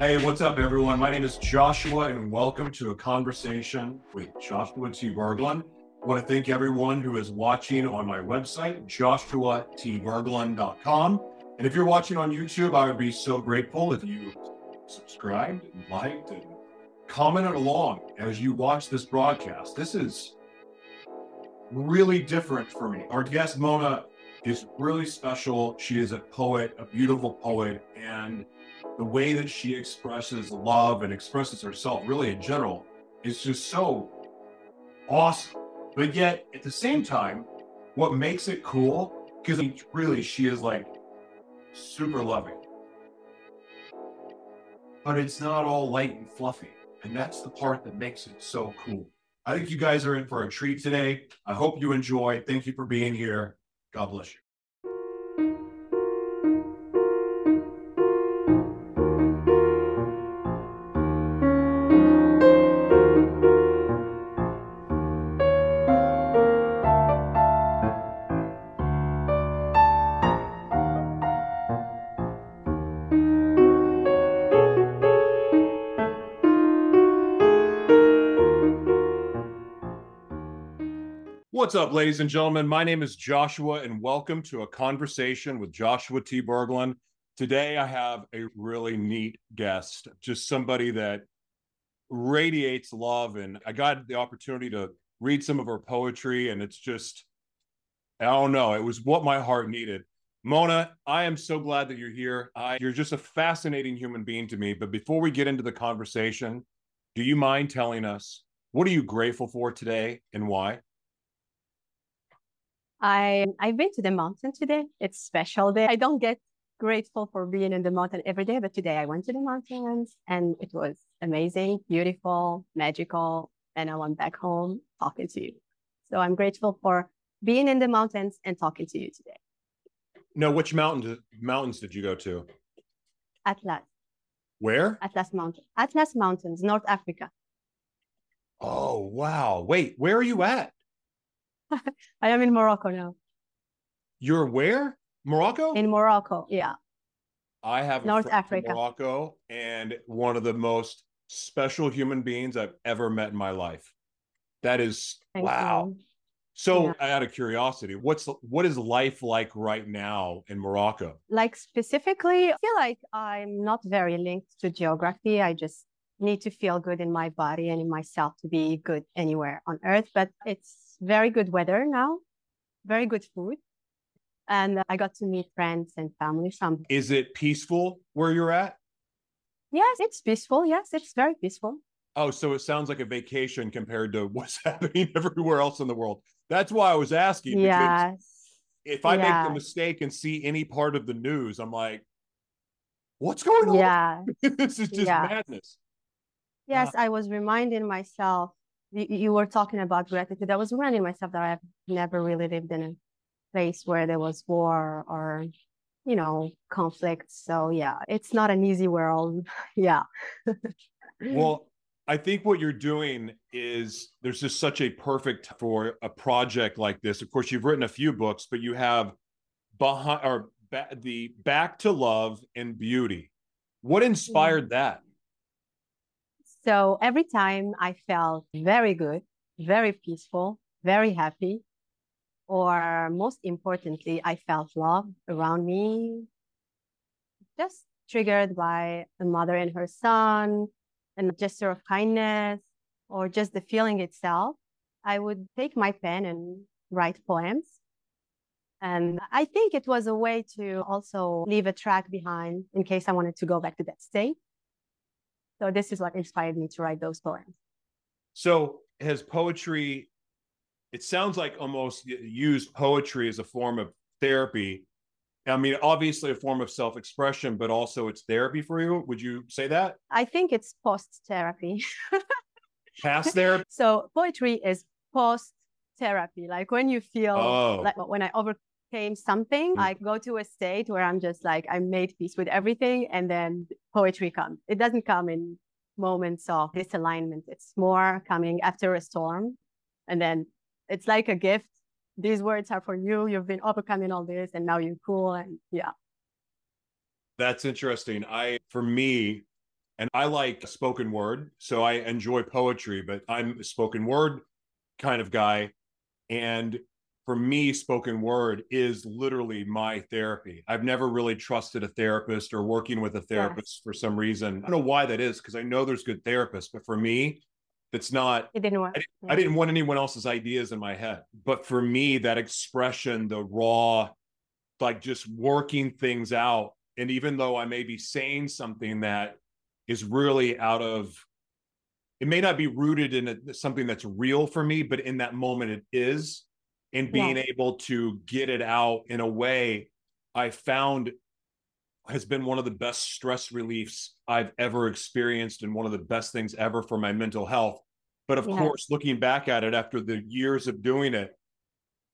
Hey, what's up, everyone? My name is Joshua, and welcome to a conversation with Joshua T. Berglan. I want to thank everyone who is watching on my website, joshuatberglan.com. And if you're watching on YouTube, I would be so grateful if you subscribed and liked and commented along as you watch this broadcast. This is really different for me. Our guest, Mouna, is really special. She is a poet, a beautiful poet, and the way that she expresses love and expresses herself, really in general, is just so awesome. But yet, at the same time, what makes it cool, because really she is like super loving. But it's not all light and fluffy. And that's the part that makes it so cool. I think you guys are in for a treat today. I hope you enjoy. Thank you for being here. God bless you. What's up, ladies and gentlemen? My name is Joshua, and welcome to a conversation with Joshua T. Berglan. Today, I have a really neat guest, just somebody that radiates love. And I got the opportunity to read some of her poetry, and it's just, I don't know, it was what my heart needed. Mouna, I am so glad that you're here. I, you're just a fascinating human being to me. But before we get into the conversation, do you mind telling us what are you grateful for today and why? I I've been to the mountain today. It's special day. I don't get grateful for being in the mountain every day, but today I went to the mountains and it was amazing, beautiful, magical. And I went back home talking to you. So I'm grateful for being in the mountains and talking to you today. No, which mountains mountains did you go to? Atlas. Where? Atlas Mountain. Atlas Mountains, North Africa. Oh wow. Wait, where are you at? I am in Morocco now. You're where? Morocco? In Morocco, yeah. I have North Africa. Morocco and one of the most special human beings I've ever met in my life. That is Thank wow. you. So, Yeah. out of curiosity, what's what is life like right now in Morocco? Like specifically, I feel like I'm not very linked to geography. I just need to feel good in my body and in myself to be good anywhere on earth. But it's very good weather now, very good food. And I got to meet friends and family. Some Is it peaceful where you're at? yes, it's peaceful. Yes, it's very peaceful. Oh, so it sounds like a vacation compared to what's happening everywhere else in the world. That's why I was asking. Yes. If I make the mistake and see any part of the news, I'm like, what's going on? Yeah. this is just Yeah. madness. Yes, uh. I was reminding myself, you, you were talking about gratitude. I was reminding myself that I've never really lived in a place where there was war or, you know, conflict. So, yeah, it's not an easy world. yeah. Well, I think what you're doing is there's just such a perfect for a project like this. Of course, you've written a few books, but you have behind or ba- the Back to Love and Beauty. What inspired that? So, every time I felt very good, very peaceful, very happy, or most importantly, I felt love around me, just triggered by a mother and her son, and a gesture of kindness, or just the feeling itself, I would take my pen and write poems. And I think it was a way to also leave a track behind in case I wanted to go back to that state. So this is what inspired me to write those poems. So, has poetry, it sounds like almost used poetry as a form of therapy. I mean, obviously a form of self expression, but also it's therapy for you. Would you say that? I think it's post therapy. Past therapy? so poetry is post therapy. Like when you feel Oh. like when I overcame something, Mm. I go to a state where I'm just like I made peace with everything, and then poetry comes. It doesn't come in moments of disalignment. It's more coming after a storm, and then it's like a gift. These words are for you. You've been overcoming all this, and now you're cool. And yeah, That's interesting. I, for me, And I like spoken word. So I enjoy poetry, but I'm a spoken word kind of guy. And for me, spoken word is literally my therapy. I've never really trusted a therapist or working with a therapist for some reason. I don't know why that is because I know there's good therapists, but for me, that's not didn't. I, yeah. I didn't want anyone else's ideas in my head. But for me, that expression, the raw, like just working things out. And even though I may be saying something that is really out of it may not be rooted in a, something that's real for me, but in that moment it is. And being yeah. able to get it out in a way I found has been one of the best stress reliefs I've ever experienced and one of the best things ever for my mental health. But of yeah. course, looking back at it after the years of doing it,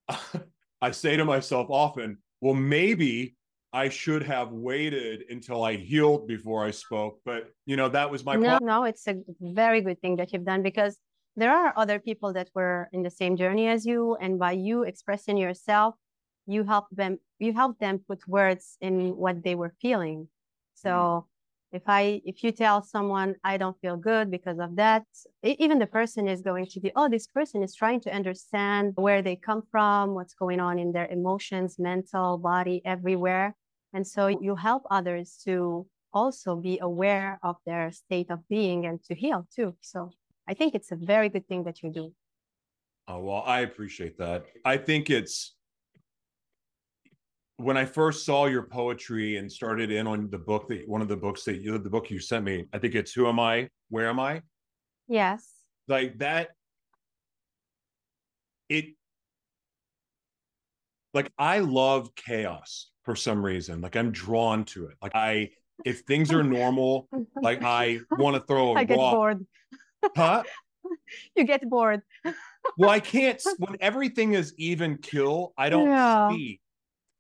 I say to myself often, well, maybe I should have waited until I healed before I spoke. But, you know, that was my no, no, it's a very good thing that you've done because there are other people that were in the same journey as you. And by you expressing yourself, you help them, you help them put words in what they were feeling. So, mm if i if you tell someone i don't feel good because of that even the person is going to be oh this person is trying to understand where they come from what's going on in their emotions mental body everywhere and so you help others to also be aware of their state of being and to heal too so i think it's a very good thing that you do oh well i appreciate that i think it's when I first saw your poetry and started in on the book that one of the books that you the book you sent me, I think it's Who Am I? Where Am I? Yes. Like that it like I love chaos for some reason. Like I'm drawn to it. Like I if things are normal, like I want to throw a I get bored. Huh? You get bored. well, I can't when everything is even kill, I don't yeah. see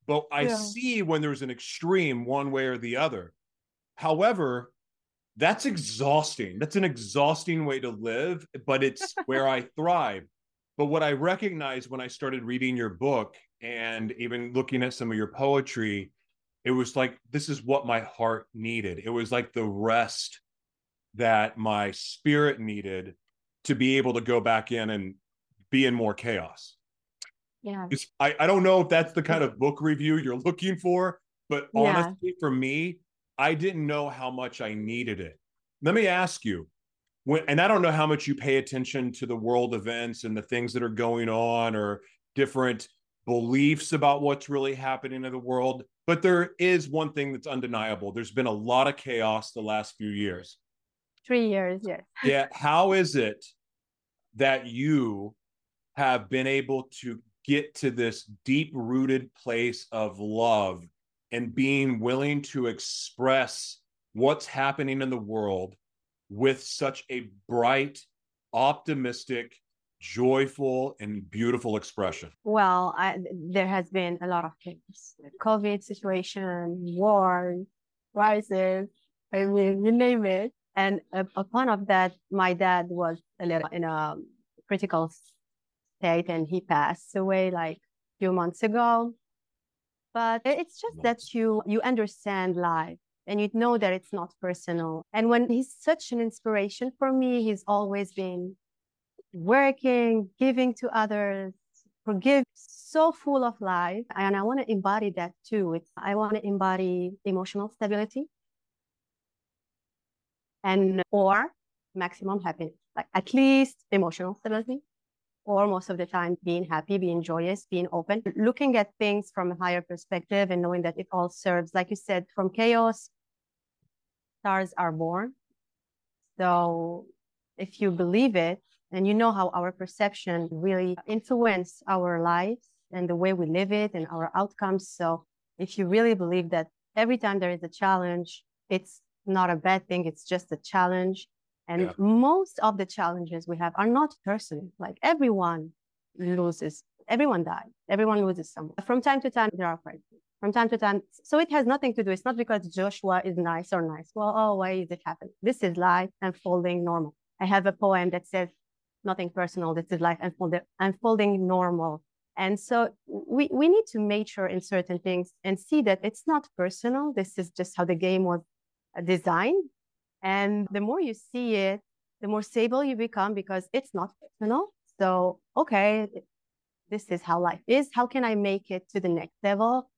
but I yeah. see when there's an extreme one way or the other. However, that's exhausting. That's an exhausting way to live, but it's where I thrive. But what I recognized when I started reading your book and even looking at some of your poetry, it was like, this is what my heart needed. It was like the rest that my spirit needed to be able to go back in and be in more chaos. Yeah. I, I don't know if that's the kind of book review you're looking for, but honestly, yeah. for me, I didn't know how much I needed it. Let me ask you, when, and I don't know how much you pay attention to the world events and the things that are going on or different beliefs about what's really happening in the world. But there is one thing that's undeniable. There's been a lot of chaos the last few years. Three years, yes. Yeah. How is it that you have been able to get to this deep rooted place of love and being willing to express what's happening in the world with such a bright, optimistic, joyful, and beautiful expression? Well, I, there has been a lot of things COVID situation, war, crisis, I mean, you name it. And upon of that, my dad was a little in a critical state and he passed away like a few months ago. But it's just that you you understand life and you know that it's not personal. And when he's such an inspiration for me, he's always been working, giving to others, forgive, so full of life. And I want to embody that too. It's, I want to embody emotional stability and or maximum happiness, like at least emotional stability or most of the time being happy, being joyous, being open, looking at things from a higher perspective and knowing that it all serves, like you said, from chaos, stars are born. So if you believe it and you know how our perception really influence our lives and the way we live it and our outcomes. So if you really believe that every time there is a challenge, it's not a bad thing, it's just a challenge and yeah. most of the challenges we have are not personal. Like everyone loses, everyone dies, everyone loses someone. From time to time, there are fights. From time to time. So it has nothing to do. It's not because Joshua is nice or nice. Well, oh, why is it happening? This is life unfolding normal. I have a poem that says nothing personal. This is life unfolding, unfolding normal. And so we, we need to mature in certain things and see that it's not personal. This is just how the game was designed And the more you see it, the more stable you become because it's not personal. So, okay, this is how life is. How can I make it to the next level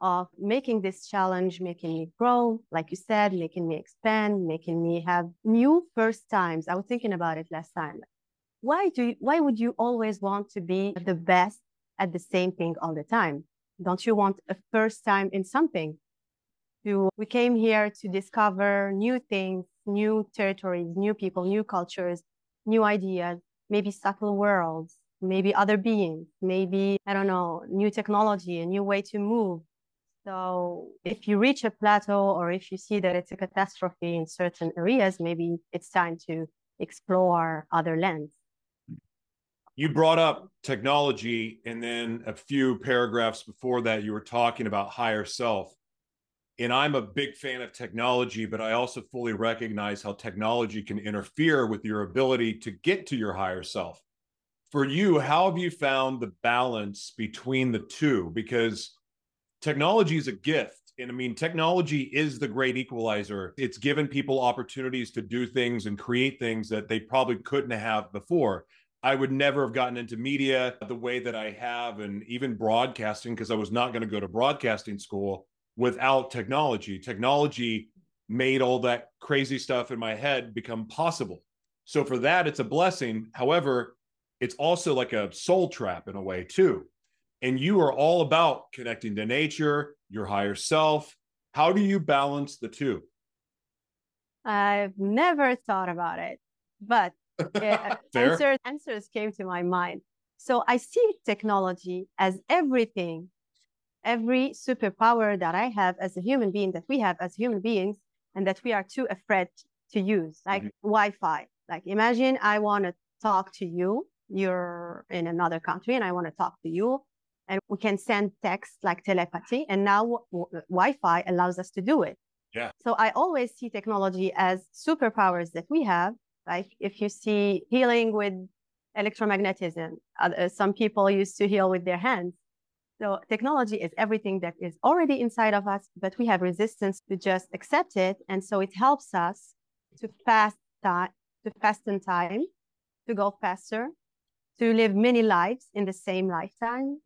of making this challenge, making me grow, like you said, making me expand, making me have new first times. I was thinking about it last time. Why do you, why would you always want to be the best at the same thing all the time? Don't you want a first time in something? We came here to discover new things, new territories, new people, new cultures, new ideas, maybe subtle worlds, maybe other beings, maybe, I don't know, new technology, a new way to move. So if you reach a plateau or if you see that it's a catastrophe in certain areas, maybe it's time to explore other lands. You brought up technology, and then a few paragraphs before that, you were talking about higher self. And I'm a big fan of technology, but I also fully recognize how technology can interfere with your ability to get to your higher self. For you, how have you found the balance between the two? Because technology is a gift. And I mean, technology is the great equalizer. It's given people opportunities to do things and create things that they probably couldn't have before. I would never have gotten into media the way that I have, and even broadcasting, because I was not going to go to broadcasting school without technology. Technology made all that crazy stuff in my head become possible. So for that, it's a blessing. However, it's also like a soul trap in a way, too. And you are all about connecting to nature, your higher self. How do you balance the two? I've never thought about it, but answers, answers came to my mind. So I see technology as everything, every superpower that I have as a human being, that we have as human beings, and that we are too afraid to use, like mm-hmm. Wi Fi. Like imagine I want to talk to you, you're in another country, and I want to talk to you. And we can send text like telepathy. And now w- w- Wi Fi allows us to do it. Yeah. So I always see technology as superpowers that we have like if you see healing with electromagnetism, uh, some people used to heal with their hands. So technology is everything that is already inside of us, but we have resistance to just accept it. And so it helps us to fast time, to fasten time, to go faster, to live many lives in the same lifetime.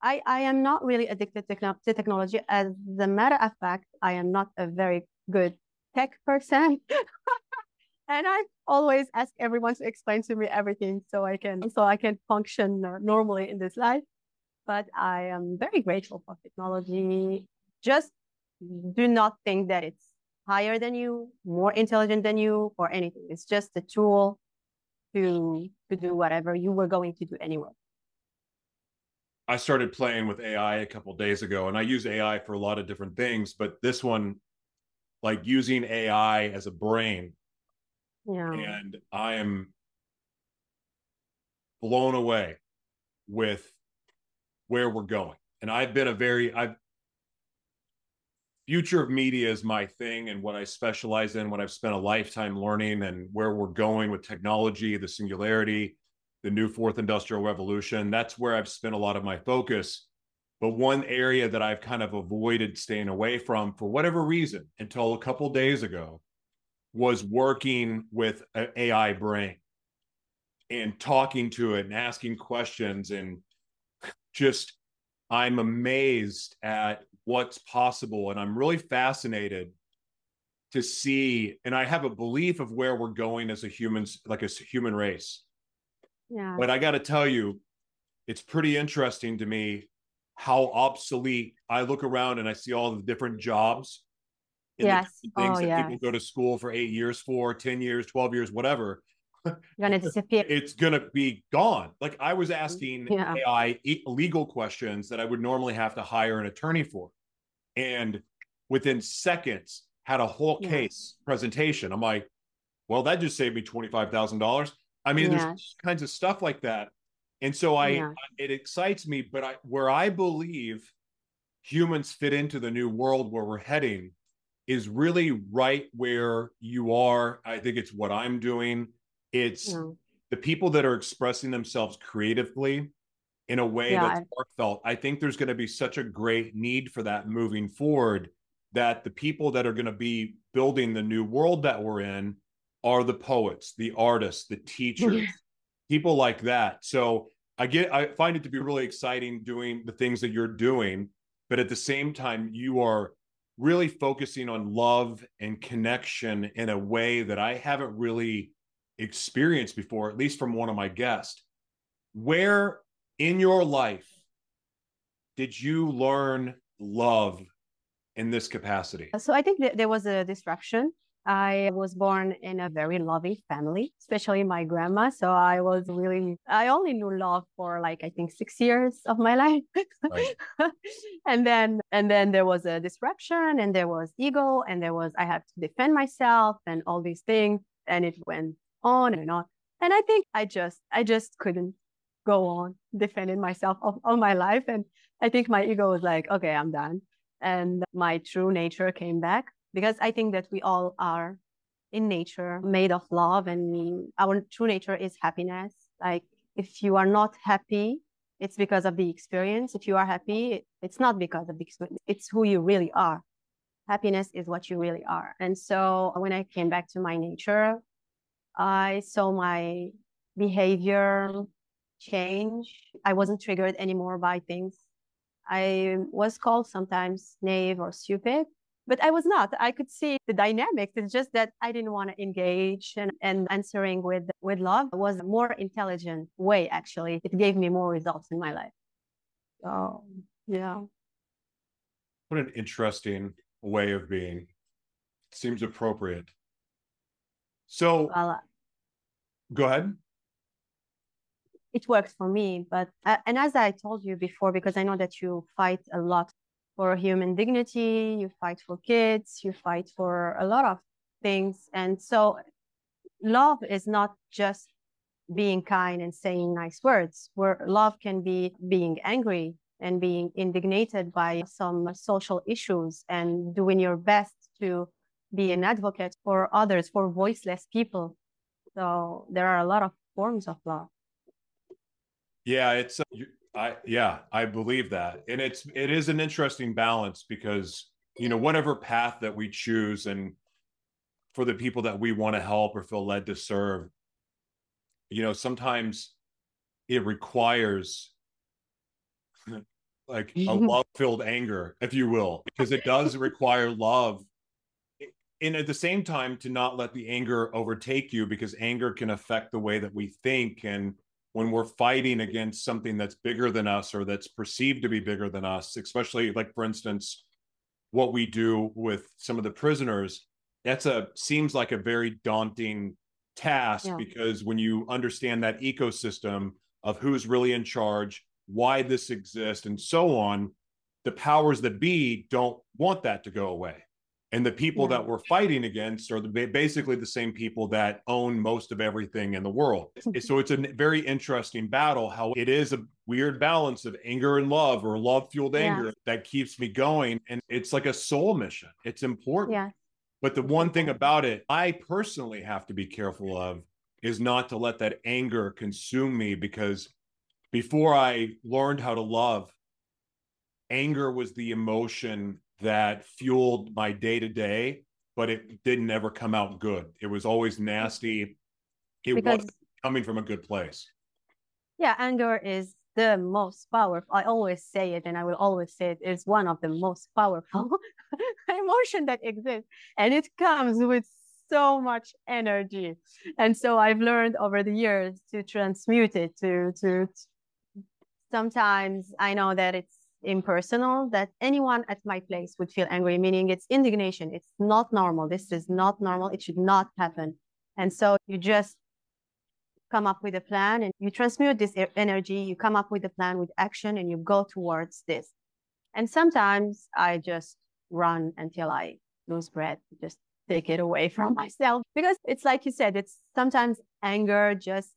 I, I am not really addicted to, technology. As a matter of fact, I am not a very good tech person. and I always ask everyone to explain to me everything so I can so I can function normally in this life. But I am very grateful for technology. Just do not think that it's higher than you, more intelligent than you, or anything. It's just a tool to to do whatever you were going to do anyway. I started playing with AI a couple days ago, and I use AI for a lot of different things. But this one, like using AI as a brain, yeah. And I am blown away with where we're going. And I've been a very I've future of media is my thing and what I specialize in, what I've spent a lifetime learning and where we're going with technology, the singularity, the new fourth industrial revolution. That's where I've spent a lot of my focus. But one area that I've kind of avoided staying away from for whatever reason until a couple days ago was working with an AI brain and talking to it and asking questions and just I'm amazed at what's possible and I'm really fascinated to see and I have a belief of where we're going as a humans like a human race. Yeah. But I got to tell you it's pretty interesting to me how obsolete I look around and I see all the different jobs yes. things oh, that yes. people go to school for eight years for, 10 years, 12 years, whatever. Gonna disappear. It's gonna be gone. Like I was mm, asking yeah. AI legal questions that I would normally have to hire an attorney for. And within seconds had a whole yeah. case presentation. I'm like, well, that just saved me $25,000. I mean, yes. there's kinds of stuff like that. And so I, yeah. it excites me, but I, where I believe humans fit into the new world where we're heading is really right where you are. I think it's what I'm doing. It's yeah. the people that are expressing themselves creatively in a way yeah. that's heartfelt. I think there's going to be such a great need for that moving forward. that the people that are going to be building the new world that we're in are the poets, the artists, the teachers, people like that. So I get I find it to be really exciting doing the things that you're doing, but at the same time you are really focusing on love and connection in a way that I haven't really experienced before, at least from one of my guests. Where in your life did you learn love in this capacity? So I think that there was a disruption. I was born in a very loving family, especially my grandma. So I was really, I only knew love for like, I think six years of my life. Right. and then, and then there was a disruption and there was ego and there was, I had to defend myself and all these things. And it went on and on. And I think I just, I just couldn't go on defending myself all, all my life. And I think my ego was like, okay, I'm done and my true nature came back because I think that we all are in nature made of love and our true nature is happiness. Like if you are not happy, it's because of the experience. If you are happy, it's not because of the experience. It's who you really are. Happiness is what you really are. And so when I came back to my nature, I saw my behavior change. I wasn't triggered anymore by things I was called sometimes naive or stupid, but I was not. I could see the dynamics. It's just that I didn't want to engage and, and answering with, with love was a more intelligent way, actually. It gave me more results in my life. So, yeah. What an interesting way of being. Seems appropriate. So, well, uh, go ahead it works for me. But uh, and as I told you before, because I know that you fight a lot for human dignity, you fight for kids, you fight for a lot of things, and so love is not just being kind and saying nice words. Where love can be being angry and being indignated by some social issues and doing your best to be an advocate for others, for voiceless people. So there are a lot of forms of love. Yeah, it's uh, I yeah, I believe that. And it's it is an interesting balance because you know whatever path that we choose and for the people that we want to help or feel led to serve you know sometimes it requires like a mm-hmm. love-filled anger if you will because it does require love and at the same time to not let the anger overtake you because anger can affect the way that we think and when we're fighting against something that's bigger than us or that's perceived to be bigger than us, especially like for instance, what we do with some of the prisoners, that's a seems like a very daunting task yeah. because when you understand that ecosystem of who's really in charge, why this exists, and so on, the powers that be don't want that to go away and the people yeah. that we're fighting against are the, basically the same people that own most of everything in the world. So it's a very interesting battle how it is a weird balance of anger and love or love fueled anger that keeps me going. And it's like a soul mission. It's important. Yeah. but the one thing about it i personally have to be careful of is not to let that anger consume me because before i learned how to love anger was the emotion that fueled my day to day, but it didn't ever come out good. It was always nasty. It because, wasn't coming from a good place. Yeah, anger is the most powerful. I always say it, and I will always say it is one of the most powerful emotion that exists, and it comes with so much energy. And so I've learned over the years to transmute it. To to sometimes I know that it's impersonal that anyone at my place would feel angry, meaning it's indignation. It's not normal. This is not normal. It should not happen. And so you just come up with a plan and you transmute this energy. You come up with a plan with action and you go towards this. And sometimes I just run until I lose breath, just take it away from myself. Because it's like you said, it's sometimes anger, just,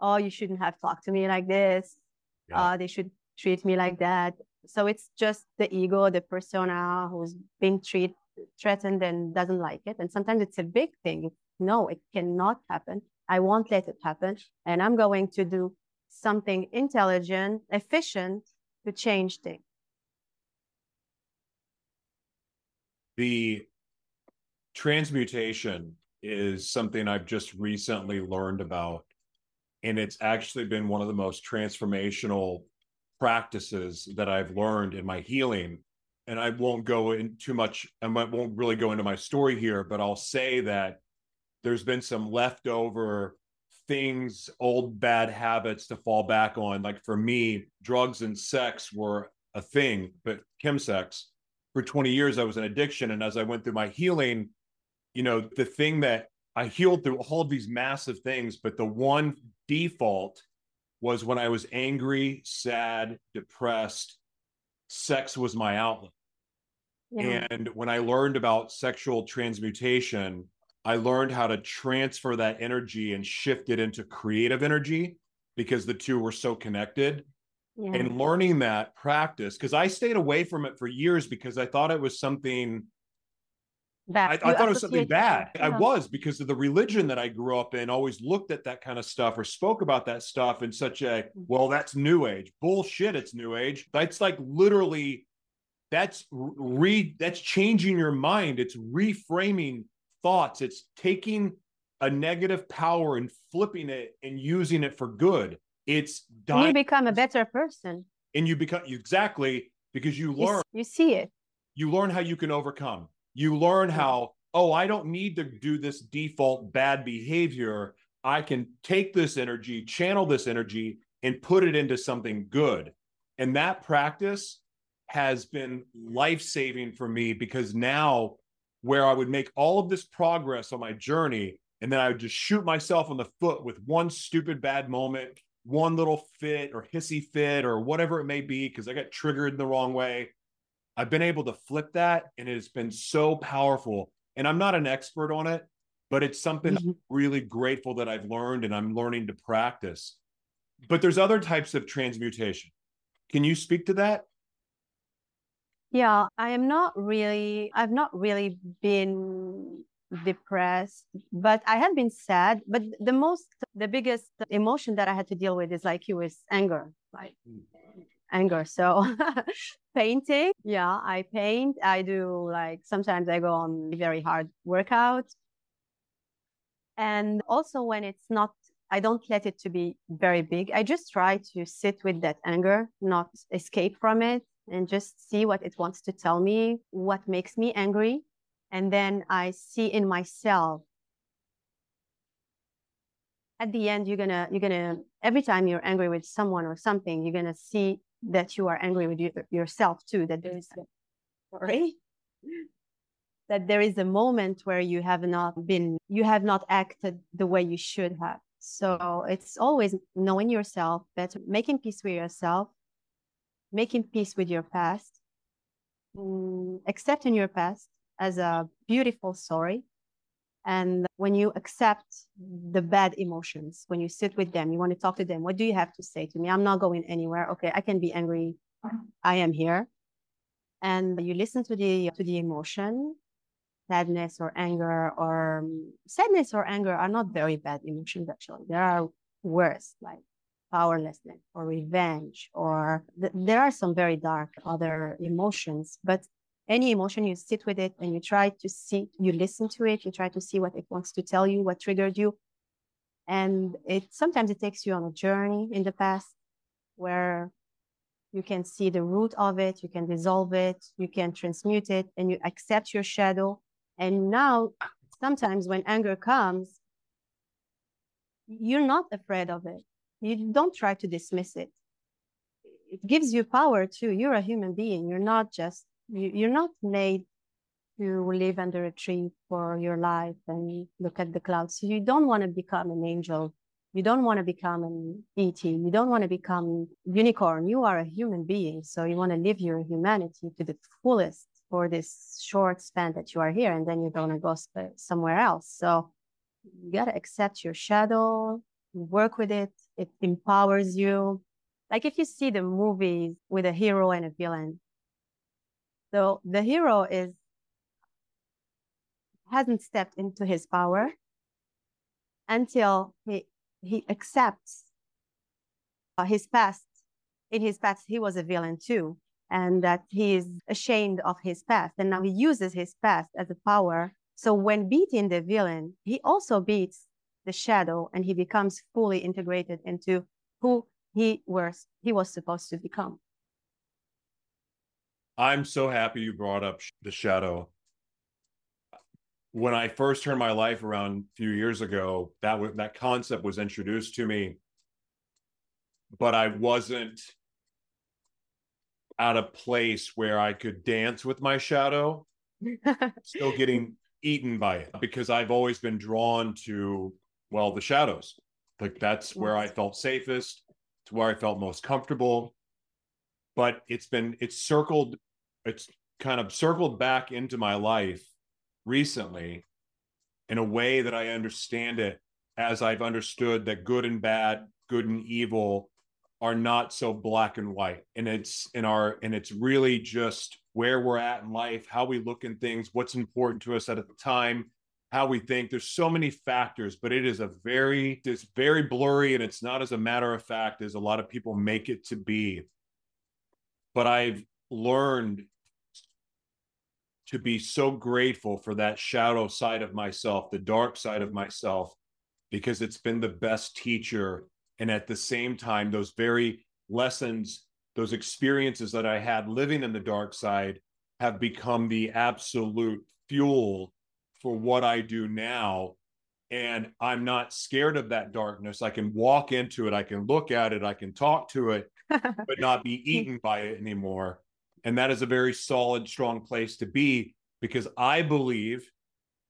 oh, you shouldn't have talked to me like this. Yeah. Uh, they should treat me like that. So it's just the ego, the persona who's been treat, threatened and doesn't like it. And sometimes it's a big thing. No, it cannot happen. I won't let it happen. And I'm going to do something intelligent, efficient to change things. the transmutation is something I've just recently learned about. And it's actually been one of the most transformational practices that I've learned in my healing. And I won't go in too much, I won't really go into my story here, but I'll say that there's been some leftover things, old bad habits to fall back on. Like for me, drugs and sex were a thing, but chemsex for 20 years, I was an addiction. And as I went through my healing, you know, the thing that I healed through all of these massive things, but the one default was when I was angry, sad, depressed, sex was my outlet. Yeah. And when I learned about sexual transmutation, I learned how to transfer that energy and shift it into creative energy because the two were so connected. Yeah. And learning that practice, because I stayed away from it for years because I thought it was something I, I, thought it was something bad. Yeah. I was because of the religion that I grew up in, always looked at that kind of stuff or spoke about that stuff in such a, mm-hmm. well, that's new age. Bullshit, it's new age. That's like literally that's re that's changing your mind. It's reframing thoughts. It's taking a negative power and flipping it and using it for good. It's dying. you become a better person. And you become exactly because you learn you see it. You learn how you can overcome you learn how, oh, I don't need to do this default bad behavior. I can take this energy, channel this energy, and put it into something good. And that practice has been life saving for me because now, where I would make all of this progress on my journey, and then I would just shoot myself on the foot with one stupid bad moment, one little fit or hissy fit or whatever it may be, because I got triggered in the wrong way. I've been able to flip that and it has been so powerful. And I'm not an expert on it, but it's something mm-hmm. I'm really grateful that I've learned and I'm learning to practice. But there's other types of transmutation. Can you speak to that? Yeah, I am not really, I've not really been depressed, but I have been sad. But the most, the biggest emotion that I had to deal with is like you was anger. Like, mm anger. So painting, yeah, I paint. I do like sometimes I go on very hard workout. And also when it's not I don't let it to be very big. I just try to sit with that anger, not escape from it and just see what it wants to tell me, what makes me angry. And then I see in myself at the end you're gonna you're gonna every time you're angry with someone or something you're gonna see that you are angry with you, yourself too that there is sorry that there is a moment where you have not been you have not acted the way you should have. So it's always knowing yourself better making peace with yourself making peace with your past mm, accepting your past as a beautiful story and when you accept the bad emotions, when you sit with them, you want to talk to them, what do you have to say to me? I'm not going anywhere. Okay, I can be angry. I am here. And you listen to the to the emotion, sadness or anger or um, sadness or anger are not very bad emotions actually. There are worse like powerlessness or revenge or th- there are some very dark other emotions but any emotion you sit with it and you try to see you listen to it you try to see what it wants to tell you what triggered you. And it sometimes it takes you on a journey in the past where you can see the root of it you can dissolve it you can transmute it and you accept your shadow. And now sometimes when anger comes you're not afraid of it. You don't try to dismiss it. It gives you power too. You're a human being. You're not just you, are not made to live under a tree for your life and look at the clouds. You don't want to become an angel. You don't want to become an ET. You don't want to become unicorn. You are a human being. So you want to live your humanity to the fullest for this short span that you are here. And then you're going to go somewhere else. So you got to accept your shadow, work with it. It empowers you. Like if you see the movies with a hero and a villain, so the hero is hasn't stepped into his power until he he accepts uh, his past. In his past, he was a villain too. and that he is ashamed of his past. And now he uses his past as a power. So when beating the villain, he also beats the shadow and he becomes fully integrated into who he was he was supposed to become. I'm so happy you brought up the shadow. When I first turned my life around a few years ago, that w- that concept was introduced to me, but I wasn't at a place where I could dance with my shadow, still getting eaten by it because I've always been drawn to well the shadows. Like that's where I felt safest, to where I felt most comfortable. But it's been it's circled it's kind of circled back into my life recently in a way that I understand it as I've understood that good and bad, good and evil are not so black and white. And it's in our and it's really just where we're at in life, how we look in things, what's important to us at the time, how we think. There's so many factors, but it is a very it's very blurry and it's not as a matter of fact as a lot of people make it to be. But I've learned to be so grateful for that shadow side of myself, the dark side of myself, because it's been the best teacher. And at the same time, those very lessons, those experiences that I had living in the dark side have become the absolute fuel for what I do now. And I'm not scared of that darkness. I can walk into it, I can look at it, I can talk to it, but not be eaten by it anymore and that is a very solid, strong place to be because I believe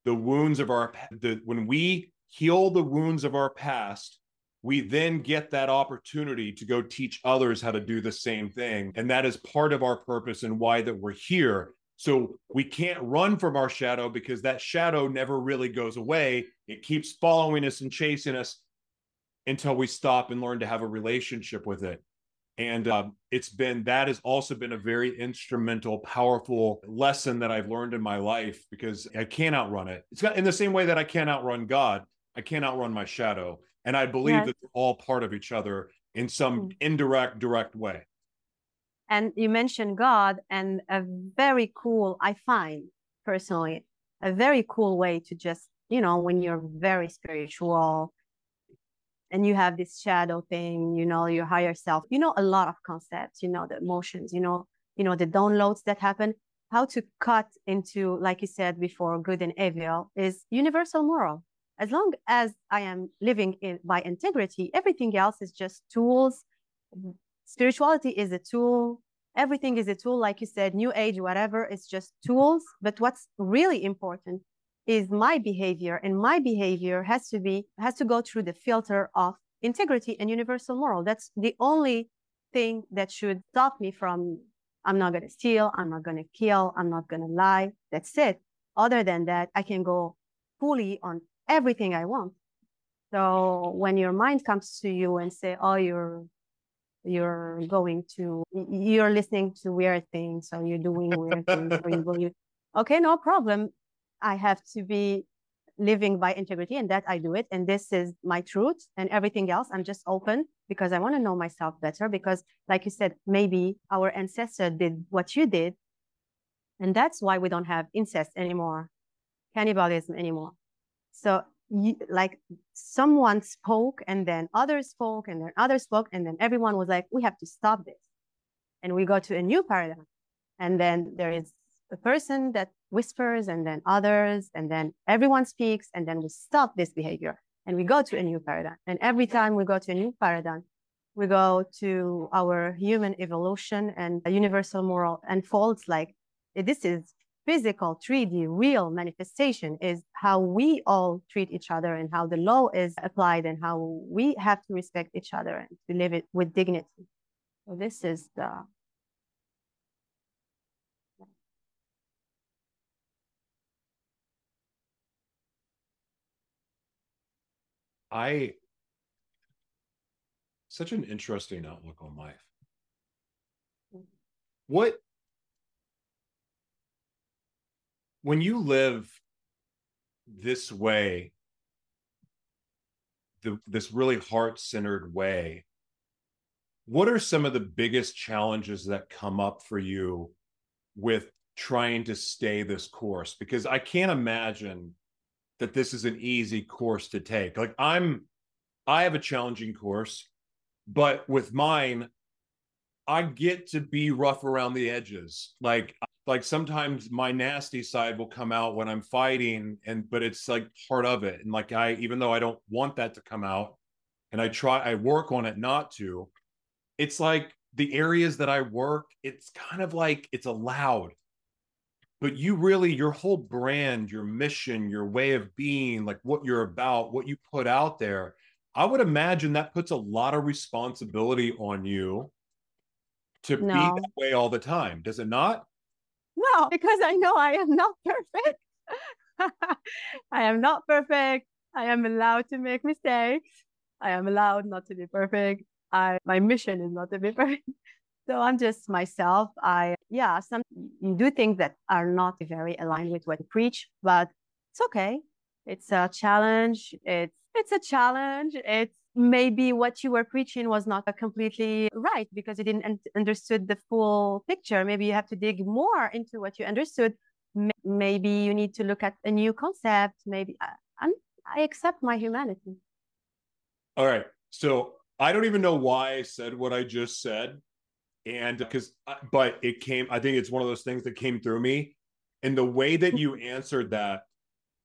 the wounds of our, the, when we heal the wounds of our past, we then get that opportunity to go teach others how to do the same thing. And that is part of our purpose and why that we're here. So we can't run from our shadow because that shadow never really goes away. It keeps following us and chasing us until we stop and learn to have a relationship with it and um, it's been that has also been a very instrumental powerful lesson that i've learned in my life because i can't outrun it it's got in the same way that i can't outrun god i can't outrun my shadow and i believe yes. that they're all part of each other in some mm-hmm. indirect direct way and you mentioned god and a very cool i find personally a very cool way to just you know when you're very spiritual and you have this shadow thing you know your higher self you know a lot of concepts you know the emotions you know you know the downloads that happen. How to cut into like you said before good and evil is universal moral. As long as i am living in by integrity everything else is just tools. Mm-hmm. Spirituality is a tool. Everything is a tool like you said new age whatever it's just tools. But what's really important is my behavior and my behavior has to be has to go through the filter of integrity and universal moral. That's the only thing that should stop me from i'm not going to steal i'm not going to kill i'm not going to lie. That's it. Other than that i can go fully on everything i want. So when your mind comes to you and say oh you're you're going to you're listening to weird things or you're doing weird things or you, you okay no problem I have to be living by integrity and that I do it. And this is my truth and everything else. I'm just open because I want to know myself better. Because, like you said, maybe our ancestor did what you did. And that's why we don't have incest anymore, cannibalism anymore. So, you, like someone spoke and then others spoke and then others spoke. And then everyone was like, we have to stop this. And we go to a new paradigm. And then there is a person that whispers and then others and then everyone speaks and then we stop this behavior and we go to a new paradigm. And every time we go to a new paradigm we go to our human evolution and a universal moral unfolds like this is physical 3d real manifestation is how we all treat each other and how the law is applied and how we have to respect each other and to live it with dignity. So this is the I such an interesting outlook on life. What when you live this way, the, this really heart centered way, what are some of the biggest challenges that come up for you with trying to stay this course? Because I can't imagine that this is an easy course to take. Like I'm I have a challenging course, but with mine I get to be rough around the edges. Like like sometimes my nasty side will come out when I'm fighting and but it's like part of it. And like I even though I don't want that to come out and I try I work on it not to, it's like the areas that I work, it's kind of like it's allowed. But you really, your whole brand, your mission, your way of being, like what you're about, what you put out there, I would imagine that puts a lot of responsibility on you to no. be that way all the time. Does it not? No, because I know I am not perfect. I am not perfect. I am allowed to make mistakes. I am allowed not to be perfect. I my mission is not to be perfect. So I'm just myself. I yeah, some you do things that are not very aligned with what you preach, but it's okay. It's a challenge. It's it's a challenge. It's maybe what you were preaching was not completely right because you didn't un- understood the full picture maybe you have to dig more into what you understood maybe you need to look at a new concept maybe I, I accept my humanity all right so i don't even know why i said what i just said and because uh, but it came i think it's one of those things that came through me and the way that hmm. you answered that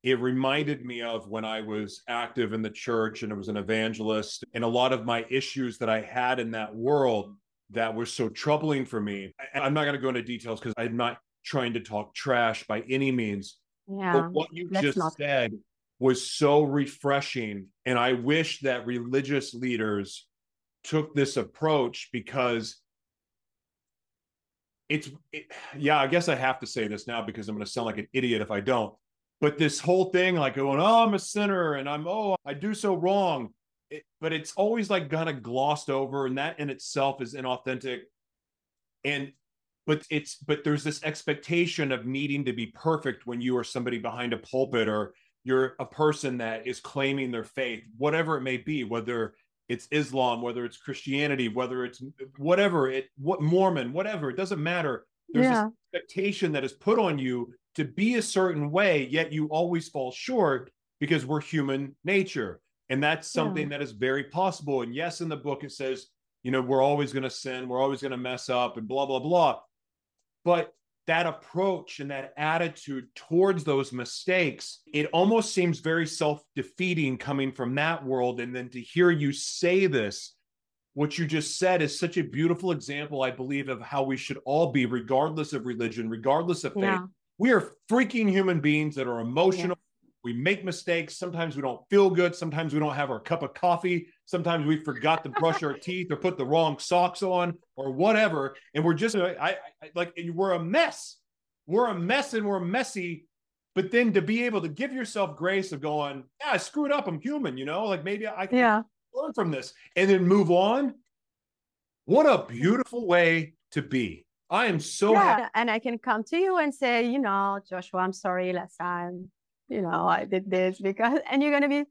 it reminded me of when I was active in the church and I was an evangelist and a lot of my issues that I had in that world that were so troubling for me. I'm not going to go into details because I'm not trying to talk trash by any means. Yeah. But what you just not- said was so refreshing. And I wish that religious leaders took this approach because it's, it, yeah, I guess I have to say this now because I'm going to sound like an idiot if I don't but this whole thing, like going, oh, I'm a sinner and I'm, oh, I do so wrong. It, but it's always like kind of glossed over, and that in itself is inauthentic. And but it's but there's this expectation of needing to be perfect when you are somebody behind a pulpit or you're a person that is claiming their faith, whatever it may be, whether it's Islam, whether it's Christianity, whether it's whatever it what Mormon, whatever, it doesn't matter. There's yeah. this expectation that is put on you to be a certain way, yet you always fall short because we're human nature. And that's something yeah. that is very possible. And yes, in the book, it says, you know, we're always going to sin, we're always going to mess up, and blah, blah, blah. But that approach and that attitude towards those mistakes, it almost seems very self defeating coming from that world. And then to hear you say this, what you just said is such a beautiful example, I believe, of how we should all be, regardless of religion, regardless of faith. Yeah. We are freaking human beings that are emotional. Yeah. We make mistakes. Sometimes we don't feel good. Sometimes we don't have our cup of coffee. Sometimes we forgot to brush our teeth or put the wrong socks on or whatever. And we're just, I, I like, we're a mess. We're a mess and we're messy. But then to be able to give yourself grace of going, yeah, I screwed up. I'm human, you know, like maybe I can yeah. learn from this and then move on. What a beautiful way to be. I am so yeah, happy. And I can come to you and say, you know, Joshua, I'm sorry last time, you know, I did this because, and you're going to be,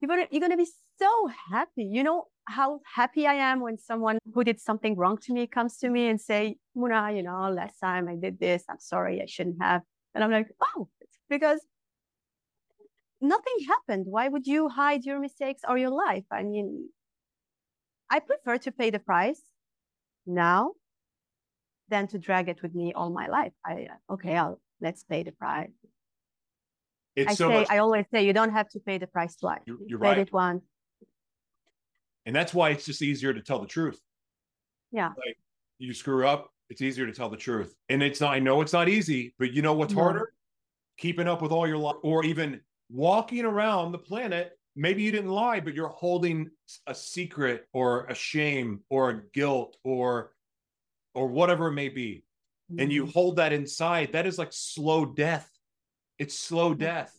you're going to, you're going to be so happy. You know how happy I am when someone who did something wrong to me comes to me and say, Mouna, you know, last time I did this, I'm sorry, I shouldn't have. And I'm like, oh, because nothing happened. Why would you hide your mistakes or your life? I mean, I prefer to pay the price now than to drag it with me all my life. I uh, okay, I'll let's pay the price. It's I so say much, I always say you don't have to pay the price twice. You're, you're you right. it once. And that's why it's just easier to tell the truth. Yeah. Like you screw up, it's easier to tell the truth. And it's not, I know it's not easy, but you know what's harder? Keeping up with all your life or even walking around the planet. Maybe you didn't lie, but you're holding a secret or a shame or a guilt or or whatever it may be, mm-hmm. and you mm-hmm. hold that inside, that is like slow death. It's slow death.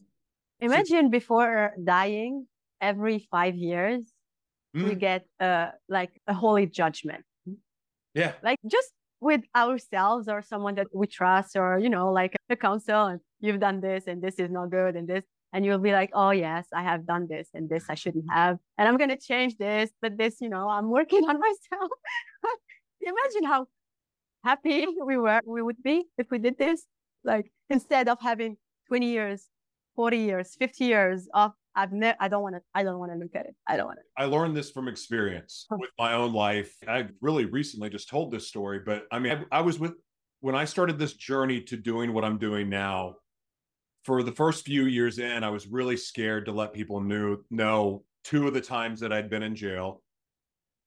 Imagine so, before dying, every five years, mm. we get uh, like a holy judgment. Yeah. Like just with ourselves or someone that we trust or, you know, like a council and you've done this and this is not good and this. and you'll be like, oh, yes, I have done this and this I shouldn't have. And I'm going to change this, but this, you know, I'm working on myself. Imagine how happy we were, we would be if we did this. Like instead of having 20 years, 40 years, 50 years of I've never, I don't want to, I don't want to look at it. I don't want to. I learned this from experience with my own life. I really recently just told this story, but I mean, I, I was with, when I started this journey to doing what I'm doing now, for the first few years in, I was really scared to let people knew know two of the times that I'd been in jail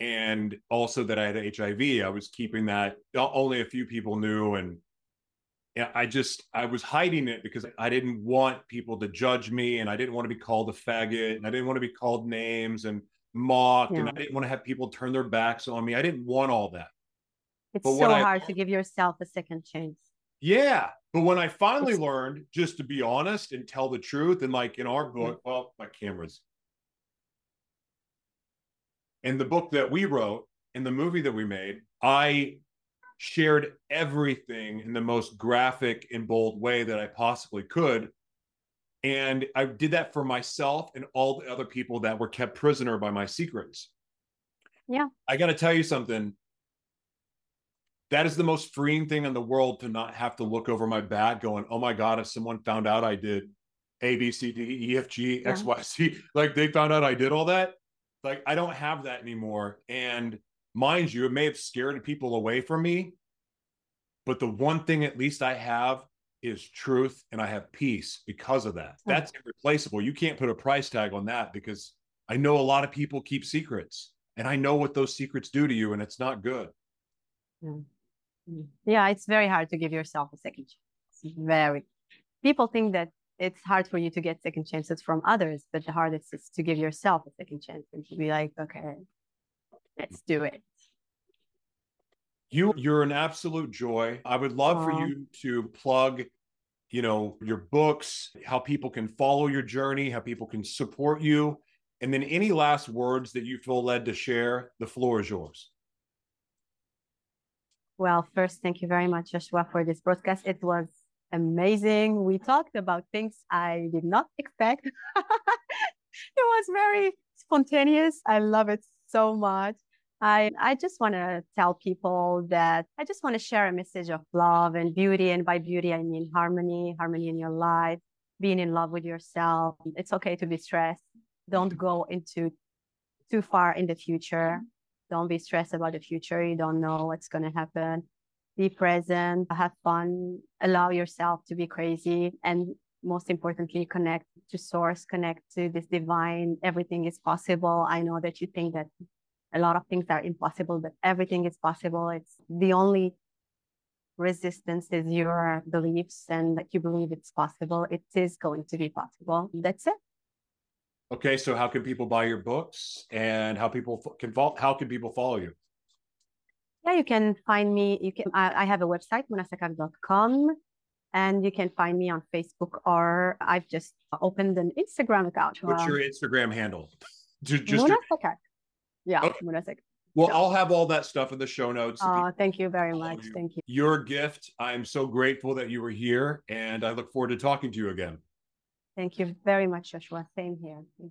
and also that I had HIV. I was keeping that only a few people knew and I just I was hiding it because I didn't want people to judge me and I didn't want to be called a faggot and I didn't want to be called names and mocked yeah. and I didn't want to have people turn their backs on me. I didn't want all that. It's but so hard I, to give yourself a second chance. Yeah. But when I finally it's... learned just to be honest and tell the truth, and like in our book, well, my camera's in the book that we wrote, in the movie that we made, I shared everything in the most graphic and bold way that I possibly could. And I did that for myself and all the other people that were kept prisoner by my secrets. Yeah. I got to tell you something that is the most freeing thing in the world to not have to look over my back going, oh my God, if someone found out I did A, B, C, D, E, F, G, X, Y, C, like they found out I did all that. Like I don't have that anymore. And mind you, it may have scared people away from me. But the one thing at least I have is truth and I have peace because of that. That's irreplaceable. You can't put a price tag on that because I know a lot of people keep secrets and I know what those secrets do to you and it's not good. Yeah. Yeah, it's very hard to give yourself a second chance. Very. People think that it's hard for you to get second chances from others, but the hardest is to give yourself a second chance and to be like, okay, let's do it. You you're an absolute joy. I would love Aww. for you to plug, you know, your books, how people can follow your journey, how people can support you, and then any last words that you feel led to share. The floor is yours. Well, first, thank you very much, Joshua, for this broadcast. It was amazing. We talked about things I did not expect. it was very spontaneous. I love it so much. I, I just want to tell people that I just want to share a message of love and beauty. And by beauty, I mean harmony, harmony in your life, being in love with yourself. It's okay to be stressed. Don't go into too far in the future. Don't be stressed about the future. You don't know what's going to happen. Be present, have fun, allow yourself to be crazy, and most importantly, connect to source, connect to this divine. Everything is possible. I know that you think that a lot of things are impossible, but everything is possible. It's the only resistance is your beliefs and that you believe it's possible. It is going to be possible. That's it. Okay, so how can people buy your books, and how people can follow? How can people follow you? Yeah, you can find me. You can. I, I have a website, mounasaquaque.com, and you can find me on Facebook, or I've just opened an Instagram account. What's your Instagram handle? Just, just Mouna Saquaque. Yeah, okay. Mouna Saquaque. Well. I'll have all that stuff in the show notes. Oh, thank you very much. You. Thank you. Your gift. I'm so grateful that you were here, and I look forward to talking to you again. Thank you very much, Joshua. Same here.